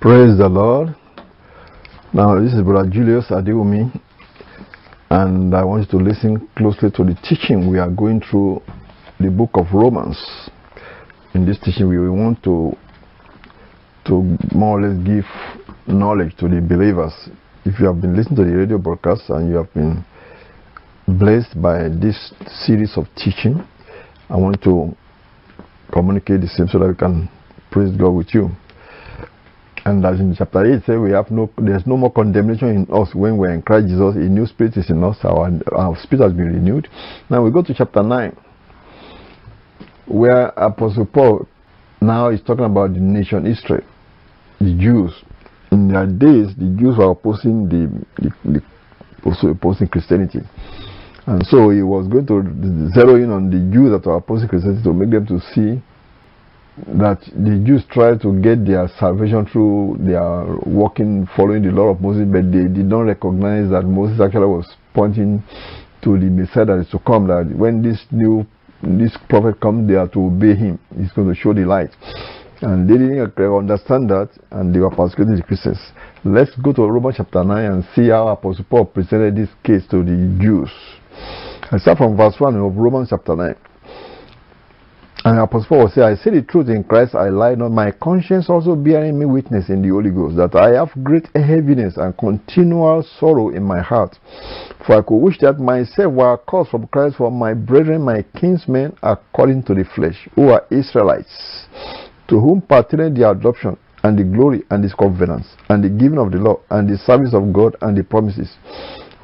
Praise the Lord. Now, this is Brother Julius Adewumi, and I want you to listen closely to the teaching we are going through the book of Romans. In this teaching, we want to to more or less give knowledge to the believers. If you have been listening to the radio broadcast and you have been blessed by this series of teaching, I want to communicate the same so that we can praise God with you. And as in chapter 8 say we have no there's no more condemnation in us when we're in Christ Jesus. A new spirit is in us, our, our spirit has been renewed. Now we go to chapter 9, where Apostle Paul now is talking about the nation Israel, the Jews. In their days, the Jews were opposing the, the, the opposing Christianity. And so he was going to zero in on the Jews that were opposing Christianity to make them to see that the Jews tried to get their salvation through their walking, following the law of Moses, but they did not recognize that Moses actually was pointing to the Messiah that is to come. That when this new this prophet comes, they are to obey him. He's going to show the light. And they didn't understand that, and they were persecuting the Christians. Let's go to Romans chapter 9 and see how Apostle Paul presented this case to the Jews. I start from verse 1 of Romans chapter 9. And Apostle Paul say, I say the truth in Christ, I lie not. My conscience also bearing me witness in the Holy Ghost, that I have great heaviness and continual sorrow in my heart. For I could wish that myself were caused from Christ for my brethren, my kinsmen, according to the flesh, who are Israelites, to whom pertain the adoption, and the glory, and the covenants, and the giving of the law, and the service of God, and the promises,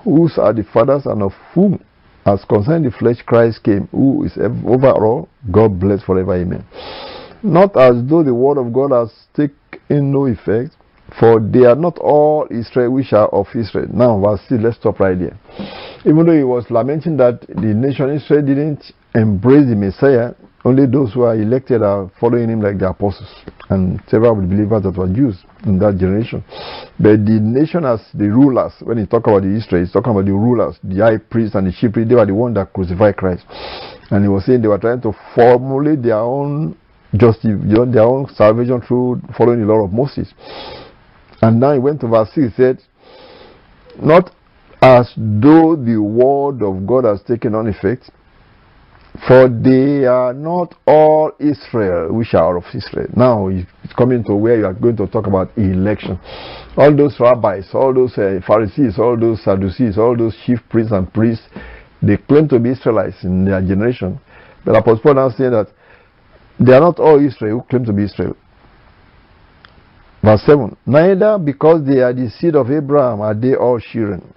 whose are the fathers, and of whom as concerning the flesh, Christ came, who is over all. God bless forever. Amen. Not as though the word of God has taken no effect, for they are not all Israel which are of Israel. Now, verse 6, let's stop right there. Even though he was lamenting that the nation Israel didn't embrace the Messiah, only those who are elected are following him like the apostles and several believers that were Jews in that generation. But the nation as the rulers, when he talk about the Israel, he's talking about the rulers, the high priests and the chief priests, they were the ones that crucified Christ. And he was saying they were trying to formulate their own justice, their own salvation through following the law of Moses. And now he went to verse 6, he said, Not as though the word of God has taken on effect, for they are not all Israel which are of Israel. Now it's coming to where you are going to talk about election. All those rabbis, all those uh, Pharisees, all those Sadducees, all those chief priests and priests, they claim to be Israelites in their generation. But Apostle Paul now saying that they are not all Israel who claim to be Israel. Verse 7 Neither because they are the seed of Abraham are they all children.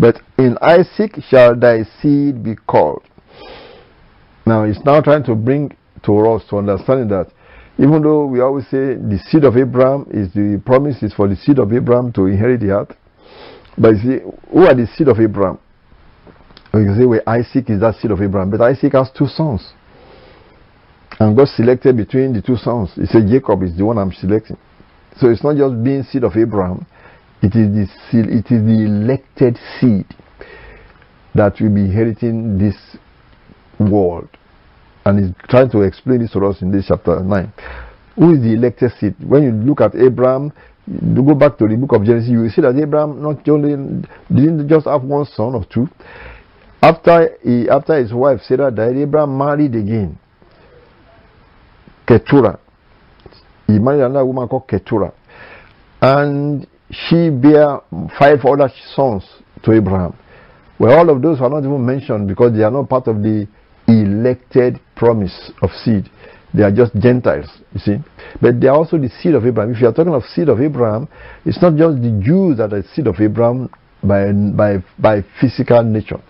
But in Isaac shall thy seed be called. Now he's now trying to bring to us to understanding that even though we always say the seed of Abraham is the promise is for the seed of Abraham to inherit the earth, but you see, who are the seed of Abraham? You can say, well, Isaac is that seed of Abraham, but Isaac has two sons. And God selected between the two sons. He said, Jacob is the one I'm selecting. So it's not just being seed of Abraham, it is the seed, it is the elected seed that will be inheriting this world. And he's trying to explain this to us in this chapter 9. Who is the elected seed? When you look at Abraham, you go back to the book of Genesis, you will see that Abraham not only didn't just have one son or two. After he, after his wife Sarah died, Abraham married again. Keturah. He married woman called Keturah. And she bare five other sons to Abraham. Well, all of those are not even mentioned because they are not part of the elected promise of seed. They are just Gentiles, you see. But they are also the seed of Abraham. If you are talking of seed of Abraham, it's not just the Jews that are seed of Abraham by, by, by physical nature.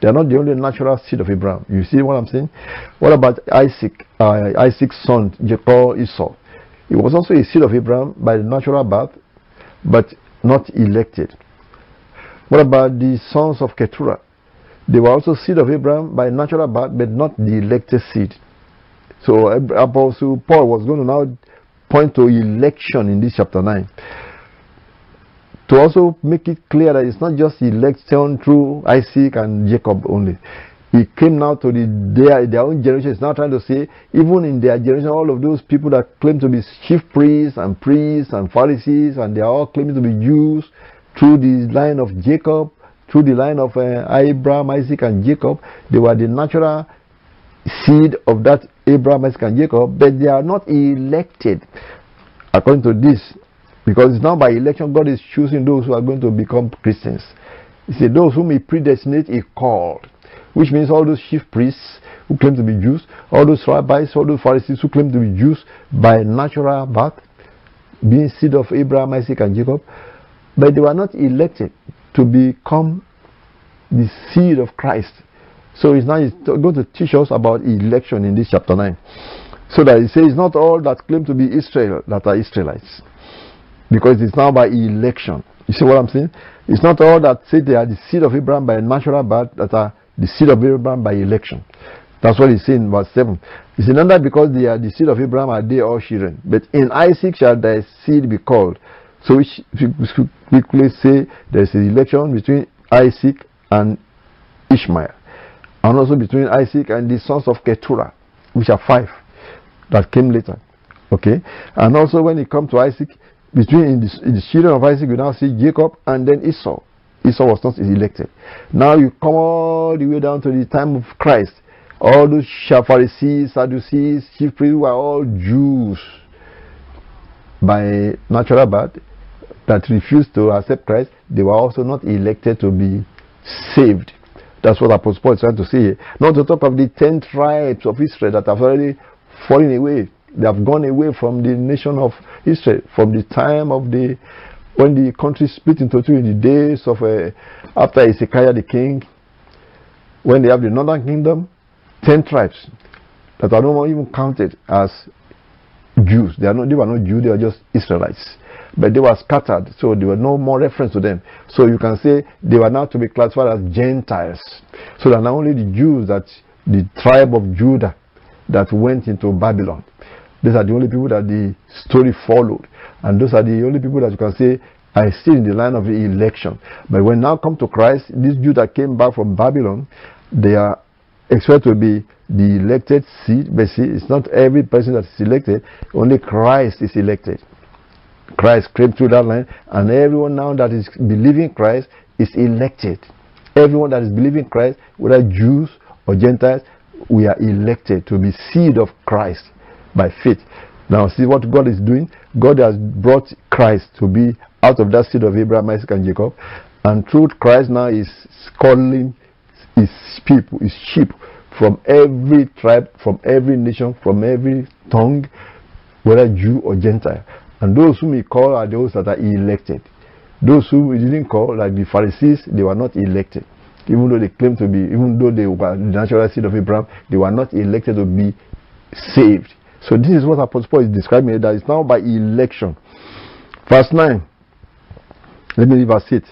They are not the only natural seed of Abraham. You see what I'm saying? What about Isaac, uh, Isaac's son, Jacob Esau? He was also a seed of Abraham by the natural birth, but not elected. What about the sons of Keturah? They were also seed of Abraham by natural birth, but not the elected seed. So Apostle Paul was going to now point to election in this chapter 9. To also make it clear that it's not just election through Isaac and Jacob only. he came now to the their, their own generation. He's now trying to say, even in their generation, all of those people that claim to be chief priests and priests and Pharisees, and they are all claiming to be Jews through the line of Jacob, through the line of uh, Abraham, Isaac, and Jacob. They were the natural seed of that Abraham, Isaac, and Jacob, but they are not elected according to this. Because it's not by election God is choosing those who are going to become Christians. He said, Those whom He predestinate, He called. Which means all those chief priests who claim to be Jews, all those rabbis, all those Pharisees who claim to be Jews by natural birth, being seed of Abraham, Isaac, and Jacob, but they were not elected to become the seed of Christ. So he's now going to teach us about election in this chapter 9. So that he says, not all that claim to be Israel that are Israelites. Because it's now by election. You see what I'm saying? It's not all that say they are the seed of Abraham by natural birth but that are the seed of Abraham by election. That's what he's saying in verse 7. He said, Not that because they are the seed of Abraham are they all children, but in Isaac shall thy seed be called. So we quickly say there is an election between Isaac and Ishmael, and also between Isaac and the sons of Keturah, which are five that came later. Okay, and also when it comes to Isaac, between the, the children of Isaac, we now see Jacob and then Esau. Esau was not elected. Now you come all the way down to the time of Christ. All those Pharisees, Sadducees, chief priests were all Jews by natural birth that refused to accept Christ, they were also not elected to be saved. That's what Apostle Paul is trying to say. Not to top of the ten tribes of Israel that have already fallen away. They have gone away from the nation of Israel from the time of the when the country split into two in the days of uh, after Hezekiah the king. When they have the northern kingdom, ten tribes that are not even counted as Jews. They are not. They were not Jews. They were just Israelites but they were scattered, so there were no more reference to them. So you can say they were now to be classified as Gentiles. So that not only the Jews that the tribe of Judah that went into Babylon. These are the only people that the story followed. And those are the only people that you can say are still in the line of the election. But when now come to Christ, these Jews that came back from Babylon, they are expected to be the elected seed. But see, it's not every person that is elected, only Christ is elected. Christ came through that line, and everyone now that is believing Christ is elected. Everyone that is believing Christ, whether Jews or Gentiles, we are elected to be seed of Christ by faith. Now, see what God is doing? God has brought Christ to be out of that seed of Abraham, Isaac, and Jacob, and through Christ now is calling his people, his sheep from every tribe, from every nation, from every tongue, whether Jew or Gentile. And those whom he called are those that are elected. Those who he didn't call, like the Pharisees, they were not elected. Even though they claimed to be, even though they were the natural seed of Abraham, they were not elected to be saved. So this is what Apostle Paul is describing here, that it's now by election. Verse 9. Let me read verse 8.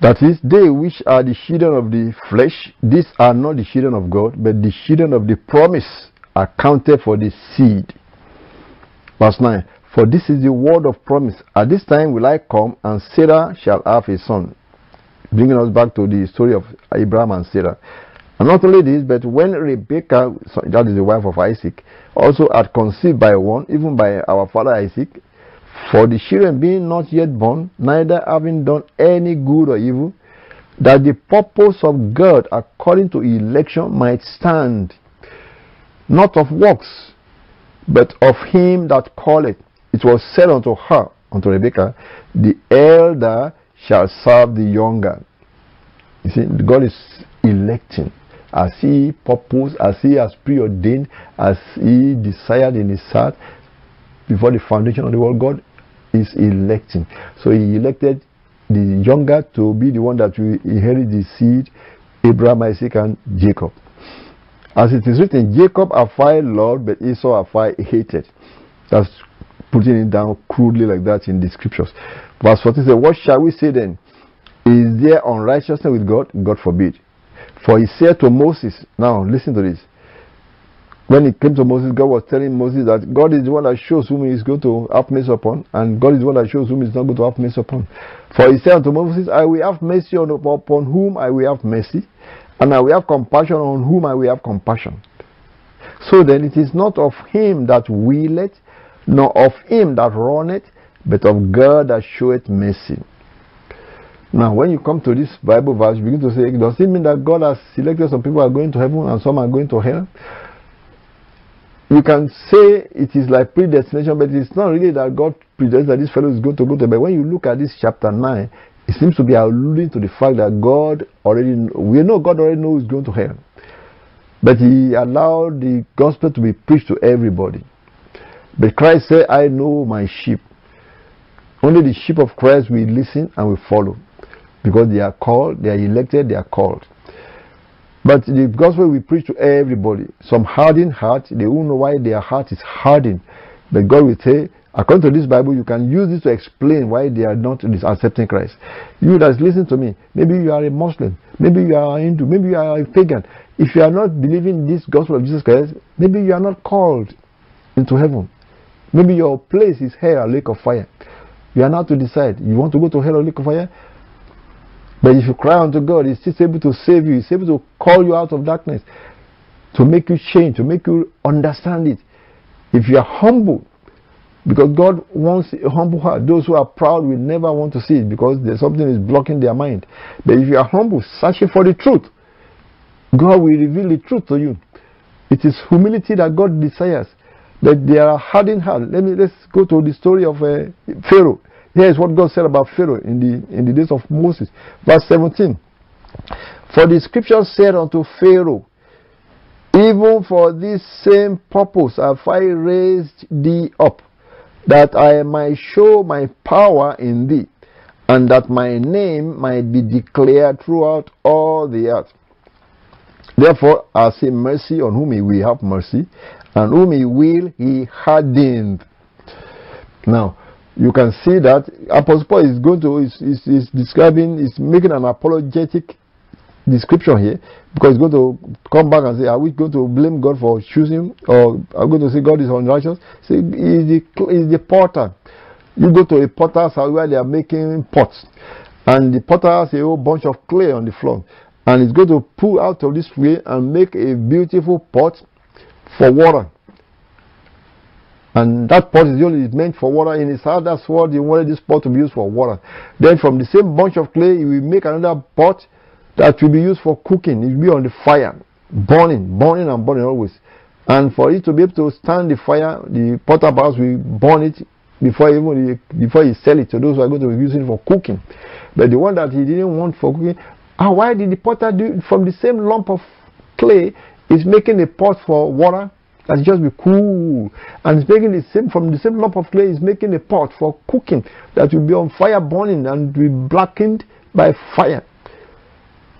That is, they which are the children of the flesh, these are not the children of God, but the children of the promise are counted for the seed. Verse 9. For this is the word of promise. At this time will I come, and Sarah shall have a son. Bringing us back to the story of Abraham and Sarah. And not only this, but when Rebekah, that is the wife of Isaac, also had conceived by one, even by our father Isaac, for the children being not yet born, neither having done any good or evil, that the purpose of God according to election might stand, not of works, but of him that calleth it was said unto her, unto Rebekah, the elder shall serve the younger. You see, God is electing as he purposed, as he has preordained, as he desired in his heart before the foundation of the world. God is electing. So he elected the younger to be the one that will inherit the seed, Abraham, Isaac, and Jacob. As it is written, Jacob afar loved, but Esau afar hated. That's putting it down crudely like that in the scriptures. Verse 14 says, What shall we say then? Is there unrighteousness with God? God forbid. For he said to Moses, now listen to this. When it came to Moses, God was telling Moses that God is the one that shows whom he is going to have mercy upon, and God is the one that shows whom he is not going to have mercy upon. For he said unto Moses, I will have mercy on, upon whom I will have mercy, And I will have compassion on whom I will have compassion. So then it is not of him that willeth, nor of him that runneth, but of God that showeth mercy. Now, when you come to this Bible verse, you begin to say, does it mean that God has selected some people are going to heaven and some are going to hell? You can say it is like predestination, but it's not really that God predestined that this fellow is going to go to. But when you look at this chapter 9, it seems to be alluding to the fact that God already, we know God already knows he's going to hell. But he allowed the gospel to be preached to everybody. But Christ said, I know my sheep. Only the sheep of Christ will listen and will follow. Because they are called, they are elected, they are called. But the gospel we preach to everybody. Some hardened heart, they won't know why their heart is hardened. But God will say, according to this Bible, you can use this to explain why they are not accepting Christ. You that's listen to me, maybe you are a Muslim, maybe you are a Hindu, maybe you are a pagan. If you are not believing this gospel of Jesus Christ, maybe you are not called into heaven. Maybe your place is hell, a lake of fire. You are not to decide. You want to go to hell or lake of fire? But if you cry unto God, He's still able to save you. He's able to call you out of darkness, to make you change, to make you understand it. If you are humble, because God wants a humble heart. Those who are proud will never want to see it because there's something is blocking their mind. But if you are humble, searching for the truth, God will reveal the truth to you. It is humility that God desires. That they are hardened heart. Let me let's go to the story of uh, Pharaoh. Here is what God said about Pharaoh in the, in the days of Moses. Verse 17. For the scripture said unto Pharaoh, Even for this same purpose have I raised thee up, that I might show my power in thee, and that my name might be declared throughout all the earth. Therefore, I say mercy on whom he will have mercy, and whom he will he hardened. Now, you can see that Apostle Paul is going to is, is, is describing is making an apologetic description here because he's going to come back and say, Are we going to blame God for choosing or are we going to say God is unrighteous? See, he's the he's the potter. You go to a potter's house where they are making pots, and the potter has a whole bunch of clay on the floor, and he's going to pull out of this clay and make a beautiful pot for water. And that pot is only meant for water in his heart. That's what he wanted this pot to be used for water. Then from the same bunch of clay, he will make another pot that will be used for cooking. It will be on the fire, burning, burning and burning always. And for it to be able to stand the fire, the potter perhaps will burn it before even before he sell it to those who are going to be using it for cooking. But the one that he didn't want for cooking, ah, why did the potter do from the same lump of clay is making a pot for water that just be cool. And it's making the same from the same lump of clay, is making a pot for cooking that will be on fire burning and be blackened by fire.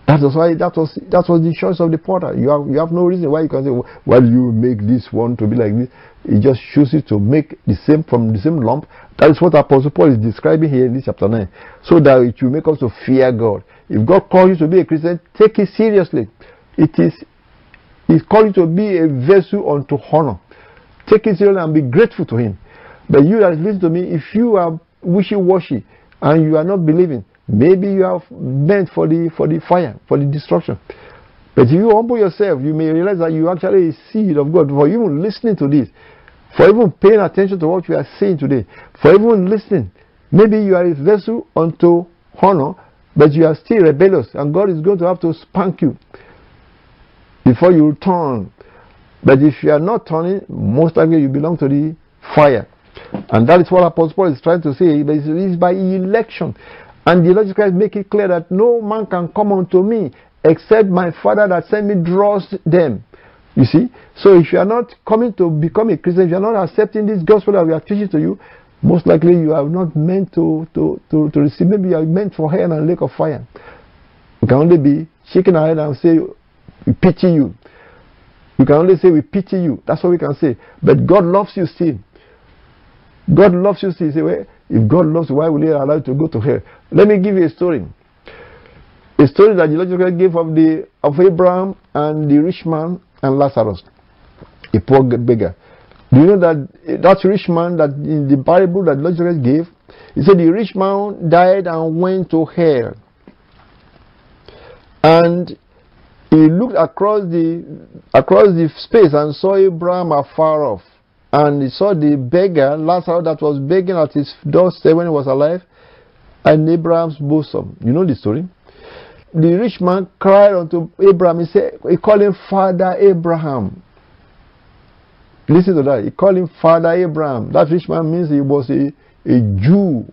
That was why that was that was the choice of the potter. You have you have no reason why you can say, well, you make this one to be like this. He just chooses to make the same from the same lump. That is what Apostle Paul is describing here in this chapter 9. So that it will make us to fear God. If God calls you to be a Christian, take it seriously. It is He's calling you to be a vessel unto honor. Take it seriously and be grateful to Him. But you that listen to me, if you are wishy-washy and you are not believing, maybe you are meant for the for the fire, for the destruction. But if you humble yourself, you may realize that you actually a seed of God. For even listening to this, for even paying attention to what we are saying today, for even listening, maybe you are a vessel unto honor, but you are still rebellious, and God is going to have to spank you before you turn. But if you are not turning, most likely you belong to the fire. And that is what Apostle Paul is trying to say. It is by election. And the Lord Christ make it clear that no man can come unto me except my Father that sent me draws them. You see? So if you are not coming to become a Christian, if you are not accepting this gospel that we are teaching to you, most likely you are not meant to, to, to, to receive. Maybe you are meant for hell and lake of fire. You can only be shaking our head and say, we pity you. We can only say we pity you. That's what we can say. But God loves you still. God loves you still. You say, well, if God loves you, why will He allow you to go to hell? Let me give you a story. A story that the Lord gave of the of Abraham and the rich man and Lazarus, a poor beggar. Do you know that that rich man that in the parable that Lord gave, he said the rich man died and went to hell. And he looked across the across the space and saw Abraham afar off. And he saw the beggar, Lazarus, that was begging at his doorstep when he was alive, and Abraham's bosom. You know the story? The rich man cried unto Abraham. He said, he called him Father Abraham. Listen to that. He called him Father Abraham. That rich man means he was a, a Jew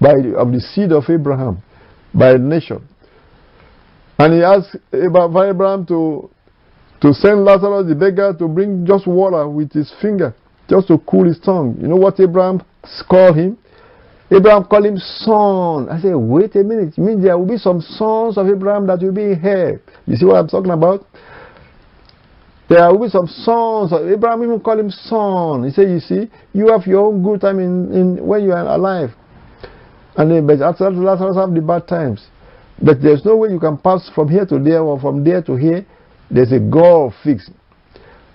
by of the seed of Abraham, by nation. And he asked Abraham to, to send Lazarus the beggar to bring just water with his finger, just to cool his tongue. You know what Abraham called him? Abraham called him son. I said, wait a minute. It means there will be some sons of Abraham that will be here. You see what I'm talking about? There will be some sons. Of Abraham even called him son. He said, you see, you have your own good time in, in when you are alive. And then, but after Lazarus have the bad times. But there's no way you can pass from here to there or from there to here. There's a goal fixed.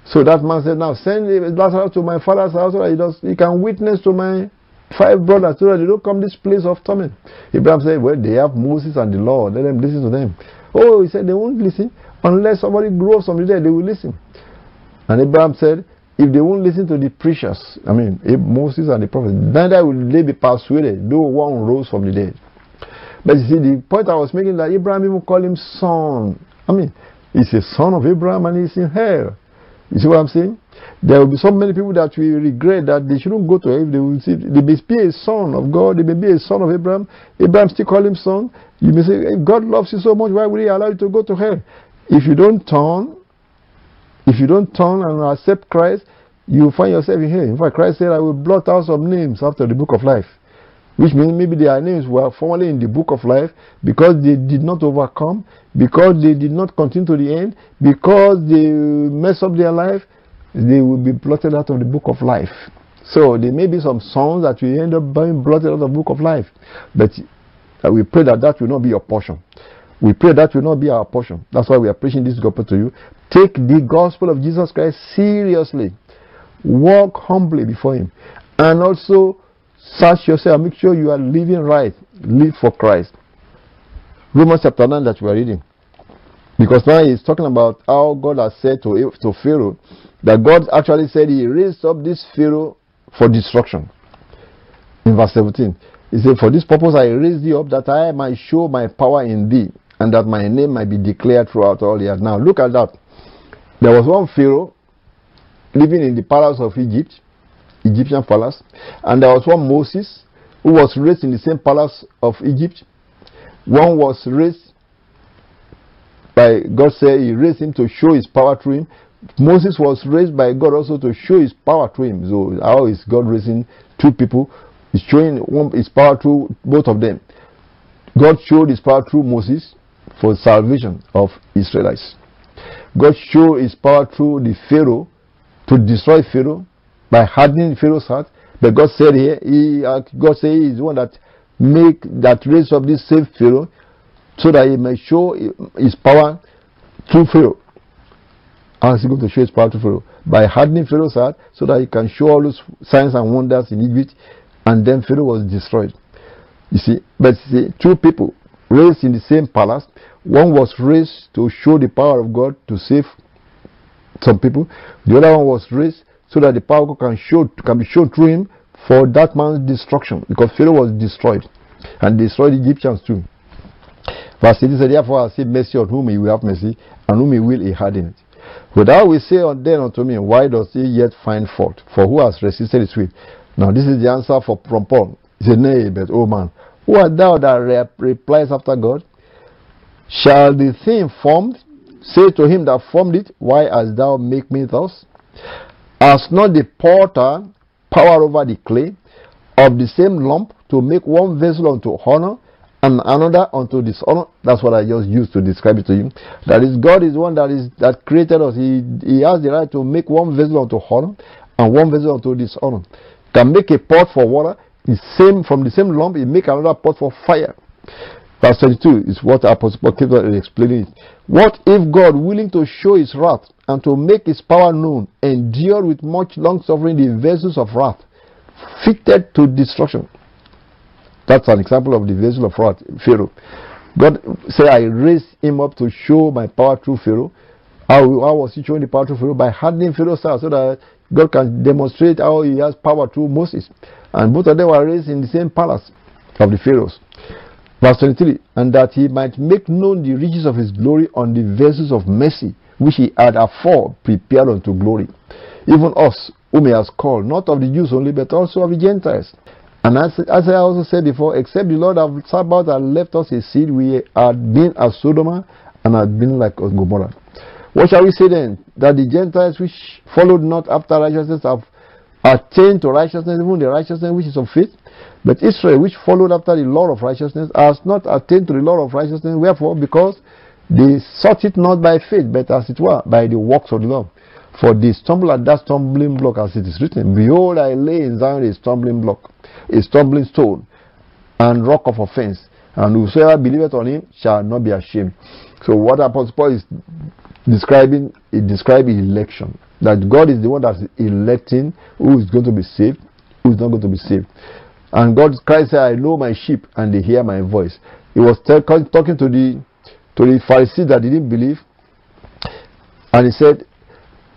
So that man said, Now send Lazarus to my father's house so that he, does, he can witness to my five brothers so that they don't come this place of torment. Abraham said, Well, they have Moses and the law. Let them listen to them. Oh, he said, They won't listen. Unless somebody grows from the dead, they will listen. And Abraham said, If they won't listen to the preachers, I mean, Moses and the prophets, neither will they be persuaded, though one rose from the dead. But you see, the point I was making that Abraham even called him son. I mean, he's a son of Abraham and he's in hell. You see what I'm saying? There will be so many people that will regret that they shouldn't go to hell. They will see they may be a son of God, they may be a son of Abraham. Abraham still call him son. You may say, if God loves you so much, why would he allow you to go to hell? If you don't turn, if you don't turn and accept Christ, you find yourself in hell. In fact, Christ said, I will blot out some names after the book of life which means maybe their names were formerly in the book of life because they did not overcome, because they did not continue to the end, because they mess up their life, they will be blotted out of the book of life. So there may be some songs that will end up being blotted out of the book of life, but uh, we pray that that will not be your portion. We pray that will not be our portion. That's why we are preaching this gospel to you. Take the gospel of Jesus Christ seriously. Walk humbly before Him. And also Search yourself, make sure you are living right. Live for Christ. Romans chapter 9 that we are reading. Because now he's talking about how God has said to, to Pharaoh that God actually said he raised up this Pharaoh for destruction. In verse 17, he said, For this purpose I raised thee up that I might show my power in thee and that my name might be declared throughout all the earth. Now look at that. There was one Pharaoh living in the palace of Egypt Egyptian palace. And there was one Moses who was raised in the same palace of Egypt. One was raised by God said he raised him to show his power through him. Moses was raised by God also to show his power through him. So how is God raising two people? He's showing one, his power through both of them. God showed his power through Moses for salvation of Israelites. God showed his power through the Pharaoh to destroy Pharaoh by hardening Pharaoh's heart. But God said here, he, uh, God said he is the one that make that raise up this same Pharaoh so that he may show his power to Pharaoh. Is he going to show his power to Pharaoh? By hardening Pharaoh's heart so that he can show all those signs and wonders in Egypt and then Pharaoh was destroyed. You see, but see, two people raised in the same palace. One was raised to show the power of God to save some people. The other one was raised so that the power can show can be shown through him for that man's destruction because Pharaoh was destroyed and destroyed the Egyptians too. Verse 18 said, Therefore I say mercy on whom he will have mercy, and whom he will he harden it. But I will say then unto me, Why does he yet find fault? For who has resisted his will? Now this is the answer for, from Paul. He said, Nay, but O man, who art thou that rep replies after God? Shall the thing formed say to him that formed it, Why hast thou made me thus? Has not the potter power over the clay of the same lump to make one vessel unto honor and another unto dishonor? That's what I just used to describe it to you. That is, God is one that is that created us. He, he has the right to make one vessel unto honor and one vessel unto dishonor. Can make a pot for water, the same from the same lump, he make another pot for fire. Verse 22 is what Apostle Paul keeps explaining. It. What if God, willing to show his wrath and to make his power known, endured with much long suffering the vessels of wrath, fitted to destruction? That's an example of the vessel of wrath, Pharaoh. God said, I raised him up to show my power through Pharaoh. How, how was he showing the power through Pharaoh? By hardening Pharaoh's heart so that God can demonstrate how he has power through Moses. And both of them were raised in the same palace of the Pharaohs. Verse 23 And that he might make known the riches of his glory on the vessels of mercy, which he had afore prepared unto glory. Even us, whom he has called, not of the Jews only, but also of the Gentiles. And as, as I also said before, except the Lord have Sabaoth and left us a seed, we had been as Sodom and had been like Gomorrah. What shall we say then? That the Gentiles which followed not after righteousness have attained to righteousness, even the righteousness which is of faith. But Israel, which followed after the law of righteousness, has not attained to the law of righteousness. Wherefore, because they sought it not by faith, but as it were, by the works of the law. For they stumble at that stumbling block, as it is written, Behold, I lay in Zion a stumbling block, a stumbling stone, and rock of offense. And whosoever believeth on him shall not be ashamed. So what Apostle Paul is describing, he describes election. That God is the one that's electing who is going to be saved, who is not going to be saved. And God Christ said, I know my sheep and they hear my voice. He was talking to the to the Pharisees that didn't believe. And he said,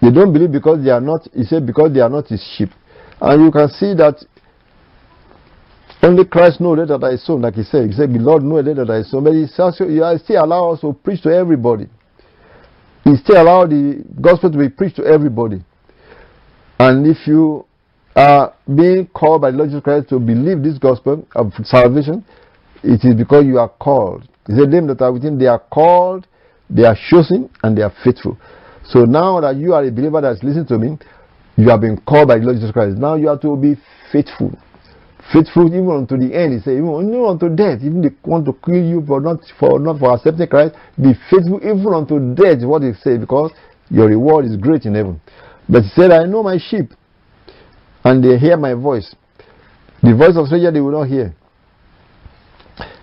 They don't believe because they are not, he said, because they are not his sheep. And you can see that only Christ knows that I saw, like he said. He said, The Lord knows that I saw. But he still allow us to preach to everybody. He still allow the gospel to be preached to everybody. And if you are being called by the Lord Jesus Christ to believe this gospel of salvation, it is because you are called. He said, Them that are with him, they are called, they are chosen, and they are faithful. So now that you are a believer that's listening to me, you have been called by the Lord Jesus Christ. Now you have to be faithful. Faithful even unto the end. He said, even, even unto death. Even they want to kill you for not for not for accepting Christ. Be faithful even unto death, what he said, because your reward is great in heaven. But he said, I know my sheep, and they hear my voice. The voice of stranger they will not hear.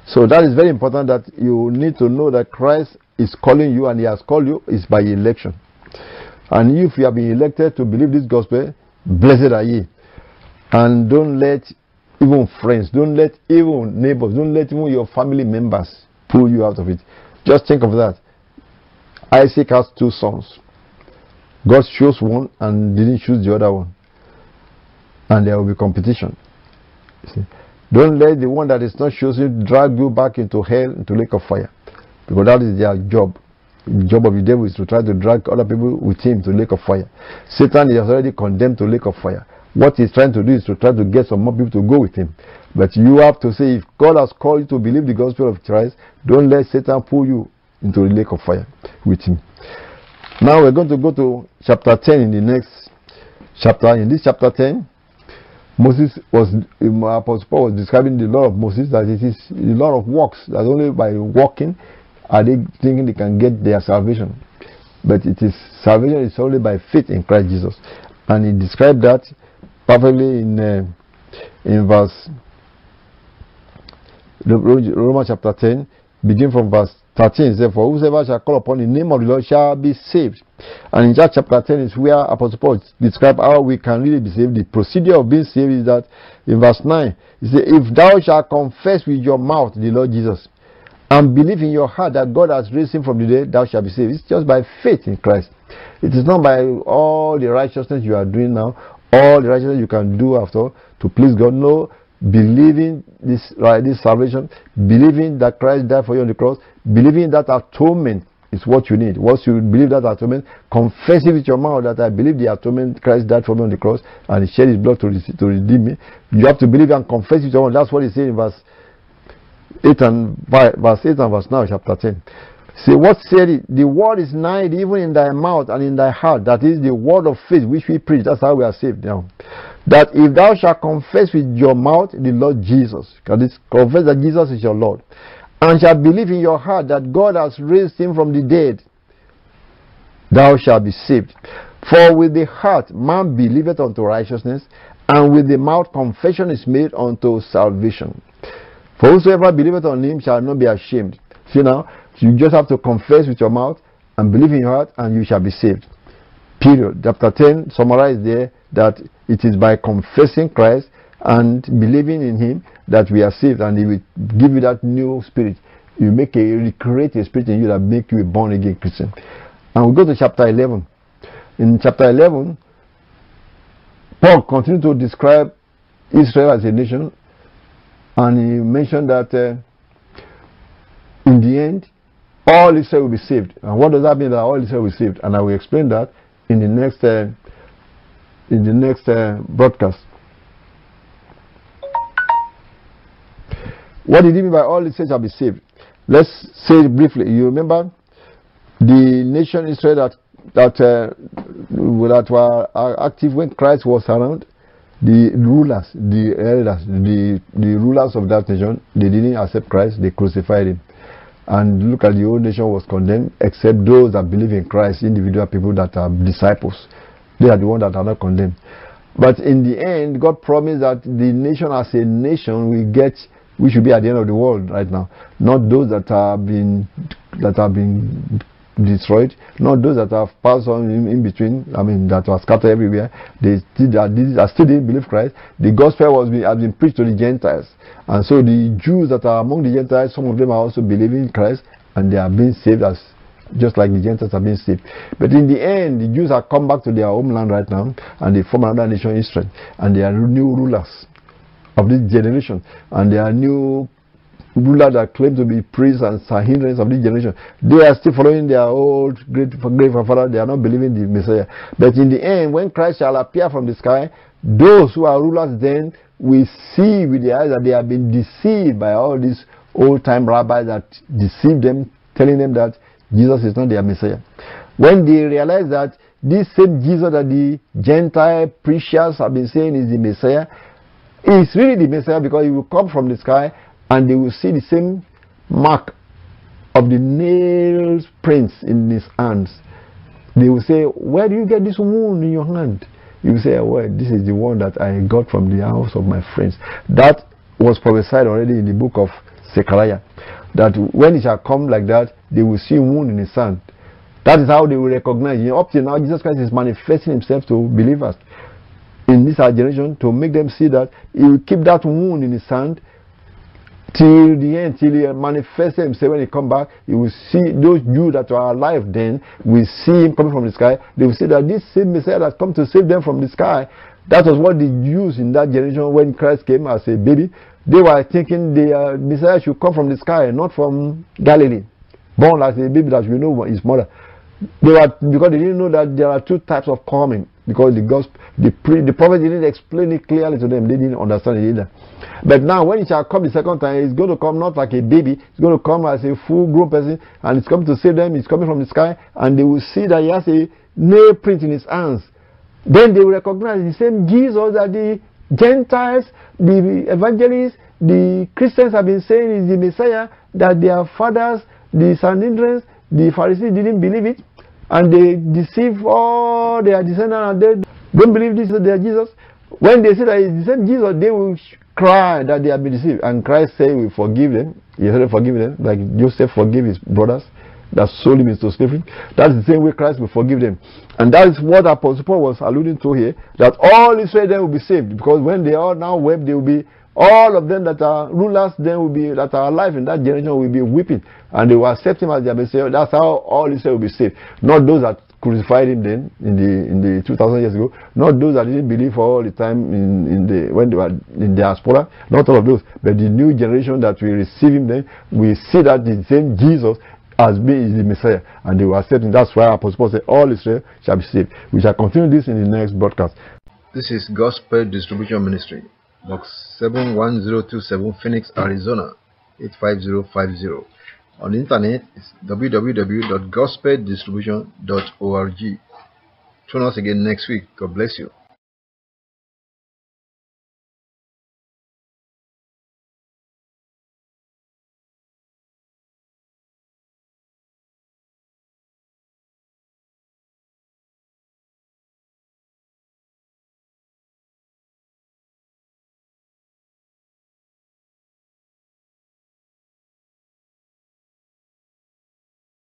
So that is very important that you need to know that Christ is calling you and he has called you is by election. And if you have been elected to believe this gospel, blessed are ye. And don't let even friends, don't let even neighbors, don't let even your family members pull you out of it. Just think of that. Isaac has two sons. God chose one and didn't choose the other one and there will be competition. Don't let the one that is not chosen drag you back into hell, into lake of fire. Because that is their job. The job of the devil is to try to drag other people with him to lake of fire. Satan is already condemned to lake of fire. What he's trying to do is to try to get some more people to go with him. But you have to say, if God has called you to believe the gospel of Christ, don't let Satan pull you into the lake of fire with him. Now we're going to go to chapter 10 in the next chapter. In this chapter 10, Moses was, um, Apostle Paul was describing the law of Moses that it is the law of works, that only by walking are they thinking they can get their salvation. But it is salvation is only by faith in Christ Jesus. And he described that perfectly in, uh, in verse Romans chapter 10, begin from verse 13 says, For whosoever shall call upon the name of the Lord shall be saved. And in chapter 10 is where Apostle Paul describes how we can really be saved. The procedure of being saved is that in verse 9, he says, If thou shalt confess with your mouth the Lord Jesus and believe in your heart that God has raised him from the dead, thou shalt be saved. It's just by faith in Christ. It is not by all the righteousness you are doing now, all the righteousness you can do after to please God. No, believing this right, this salvation, believing that Christ died for you on the cross, believing that atonement is what you need. Once you believe that atonement, confess it with your mouth that I believe the atonement Christ died for me on the cross and He shed His blood to, to redeem me. You have to believe and confess it with your mouth. That's what He said in verse eight and verse eight and verse nine, chapter ten. See what said it? The word is nigh even in thy mouth and in thy heart. That is the word of faith which we preach. That's how we are saved now that if thou shalt confess with your mouth the Lord Jesus, confess that Jesus is your Lord, and shalt believe in your heart that God has raised him from the dead, thou shalt be saved. For with the heart man believeth unto righteousness, and with the mouth confession is made unto salvation. For whosoever believeth on him shall not be ashamed. See now, you just have to confess with your mouth and believe in your heart, and you shall be saved. Period. Chapter 10 summarized there that it is by confessing Christ and believing in Him that we are saved, and He will give you that new spirit. You make a recreate a spirit in you that make you a born again Christian. And we go to chapter 11. In chapter 11, Paul continued to describe Israel as a nation, and he mentioned that uh, in the end, all Israel will be saved. And what does that mean that all Israel will be saved? And I will explain that in the next uh, in the next uh, broadcast. What did he mean by all Israel shall be saved? Let's say it briefly. You remember the nation Israel that that uh, that were active when Christ was around. The rulers, the elders, the the rulers of that nation, they didn't accept Christ. They crucified him. And look at the whole nation was condemned, except those that believe in Christ, individual people that are disciples. They are the ones that are not condemned. But in the end, God promised that the nation as a nation will get, we should be at the end of the world right now. Not those that have been, that have been destroyed, not those that have passed on in, in between, I mean, that were scattered everywhere. They still, that still didn't believe Christ. The gospel was being, has been preached to the Gentiles. And so the Jews that are among the Gentiles, some of them are also believing in Christ and they are being saved as just like the Gentiles are being saved. But in the end, the Jews have come back to their homeland right now and they form another nation, Israel. And they are new rulers of this generation. And they are new rulers that claim to be priests and hindrance of this generation. They are still following their old great great father. They are not believing the Messiah. But in the end, when Christ shall appear from the sky, those who are rulers then will see with their eyes that they have been deceived by all these old time rabbis that deceived them, telling them that Jesus is not their Messiah. When they realize that this same Jesus that the Gentile preachers have been saying is the Messiah, is really the Messiah because he will come from the sky and they will see the same mark of the nails prints in his hands. They will say, Where do you get this wound in your hand? You say, oh, Well, this is the one that I got from the house of my friends. That was prophesied already in the book of Zechariah. That when it shall come like that, they will see a wound in his hand. That is how they will recognize. You know, up till now, Jesus Christ is manifesting himself to believers in this generation to make them see that he will keep that wound in his hand till the end, till he manifests himself when he come back, you will see those Jews that are alive then will see him coming from the sky. They will say that this same Messiah that come to save them from the sky. That was what the Jews in that generation when Christ came as a baby, they were thinking the uh, Messiah should come from the sky, not from Galilee. Born as a baby that we know his mother. They were because they didn't know that there are two types of coming because the gospel, the, pre, the prophet didn't explain it clearly to them. They didn't understand it either. But now, when it shall come the second time, it's going to come not like a baby. It's going to come as a full-grown person, and it's coming to save them. It's coming from the sky, and they will see that he has a nail print in his hands. Then they will recognize the same Jesus that the Gentiles, the evangelists, the Christians have been saying is the Messiah. That their fathers, the Sanhedrin, the Pharisees didn't believe it and they deceive all their descendants and they don't believe this is their Jesus. When they say that it's the same Jesus, they will cry that they have been deceived. And Christ said, We forgive them. He said, Forgive them, like Joseph forgave his brothers that sold him into slavery. That's the same way Christ will forgive them. And that is what Apostle Paul was alluding to here that all Israel then will be saved because when they are now wept, they will be all of them that are rulers then will be that are alive in that generation will be weeping and they will accept him as their Messiah. That's how all Israel will be saved. Not those that crucified him then in the in the 2000 years ago. Not those that didn't believe for all the time in, in the when they were in diaspora. Not all of those, but the new generation that will receive him then we see that the same Jesus as being the Messiah, and they will accept him. That's why Apostle Paul said, All Israel shall be saved. We shall continue this in the next broadcast. This is Gospel Distribution Ministry. Box 71027 Phoenix, Arizona 85050. On the internet, it's www.gospeldistribution.org. Join us again next week. God bless you.